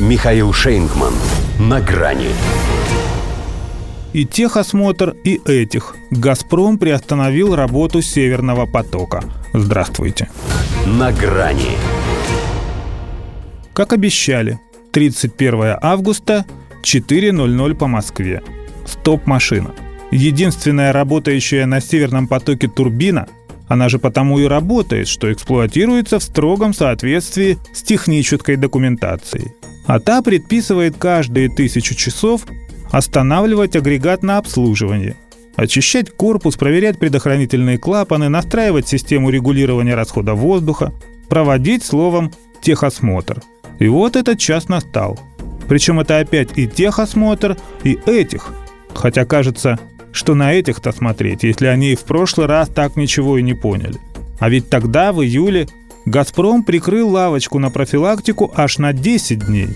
Михаил Шейнгман. На грани. И техосмотр, и этих. «Газпром» приостановил работу «Северного потока». Здравствуйте. На грани. Как обещали, 31 августа, 4.00 по Москве. Стоп-машина. Единственная работающая на «Северном потоке» турбина – она же потому и работает, что эксплуатируется в строгом соответствии с технической документацией. А та предписывает каждые тысячу часов останавливать агрегат на обслуживание, очищать корпус, проверять предохранительные клапаны, настраивать систему регулирования расхода воздуха, проводить словом техосмотр. И вот этот час настал. Причем это опять и техосмотр, и этих. Хотя кажется, что на этих-то смотреть, если они и в прошлый раз так ничего и не поняли. А ведь тогда, в июле, «Газпром» прикрыл лавочку на профилактику аж на 10 дней.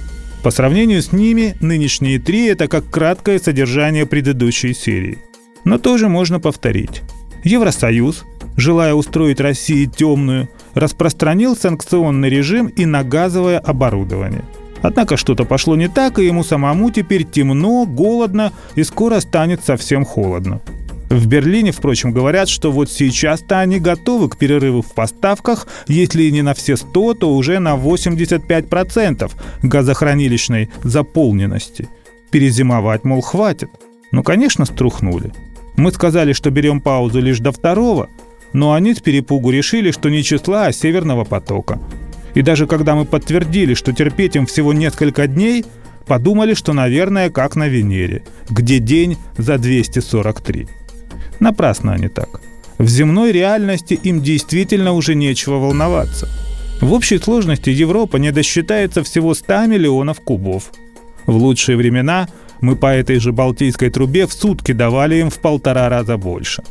По сравнению с ними, нынешние три – это как краткое содержание предыдущей серии. Но тоже можно повторить. Евросоюз, желая устроить России темную, распространил санкционный режим и на газовое оборудование – Однако что-то пошло не так, и ему самому теперь темно, голодно и скоро станет совсем холодно. В Берлине, впрочем, говорят, что вот сейчас-то они готовы к перерыву в поставках, если не на все 100, то уже на 85% газохранилищной заполненности. Перезимовать, мол, хватит. Ну, конечно, струхнули. Мы сказали, что берем паузу лишь до второго, но они с перепугу решили, что не числа, а северного потока. И даже когда мы подтвердили, что терпеть им всего несколько дней, подумали, что, наверное, как на Венере, где день за 243. Напрасно они так. В земной реальности им действительно уже нечего волноваться. В общей сложности Европа не досчитается всего 100 миллионов кубов. В лучшие времена мы по этой же Балтийской трубе в сутки давали им в полтора раза больше.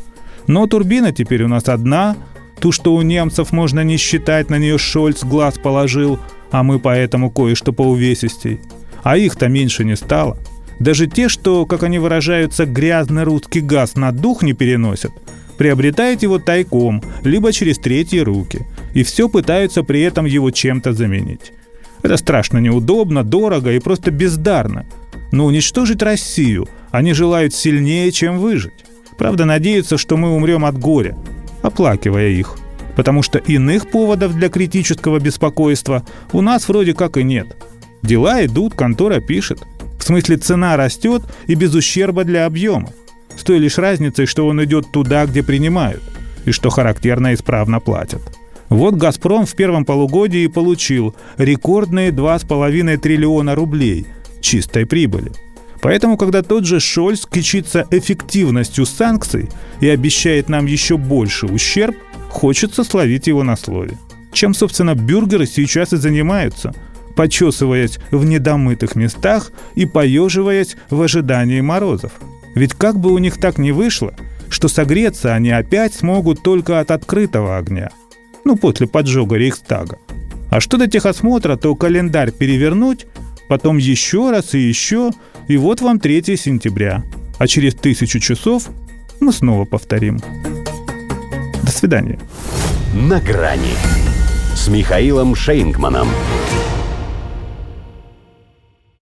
Но турбина теперь у нас одна, Ту, что у немцев можно не считать, на нее Шольц глаз положил, а мы поэтому кое-что поувесистей. А их-то меньше не стало. Даже те, что, как они выражаются, грязный русский газ на дух не переносят, приобретают его тайком, либо через третьи руки, и все пытаются при этом его чем-то заменить. Это страшно неудобно, дорого и просто бездарно. Но уничтожить Россию они желают сильнее, чем выжить. Правда, надеются, что мы умрем от горя, оплакивая их. Потому что иных поводов для критического беспокойства у нас вроде как и нет. Дела идут, контора пишет. Смысле цена растет и без ущерба для объема. С той лишь разницей, что он идет туда, где принимают. И что характерно исправно платят. Вот «Газпром» в первом полугодии получил рекордные 2,5 триллиона рублей чистой прибыли – Поэтому, когда тот же Шольц кичится эффективностью санкций и обещает нам еще больше ущерб, хочется словить его на слове. Чем, собственно, бюргеры сейчас и занимаются, почесываясь в недомытых местах и поеживаясь в ожидании морозов. Ведь как бы у них так не вышло, что согреться они опять смогут только от открытого огня. Ну, после поджога Рейхстага. А что до техосмотра, то календарь перевернуть, потом еще раз и еще, и вот вам 3 сентября. А через тысячу часов мы снова повторим. До свидания. На грани с Михаилом Шейнгманом.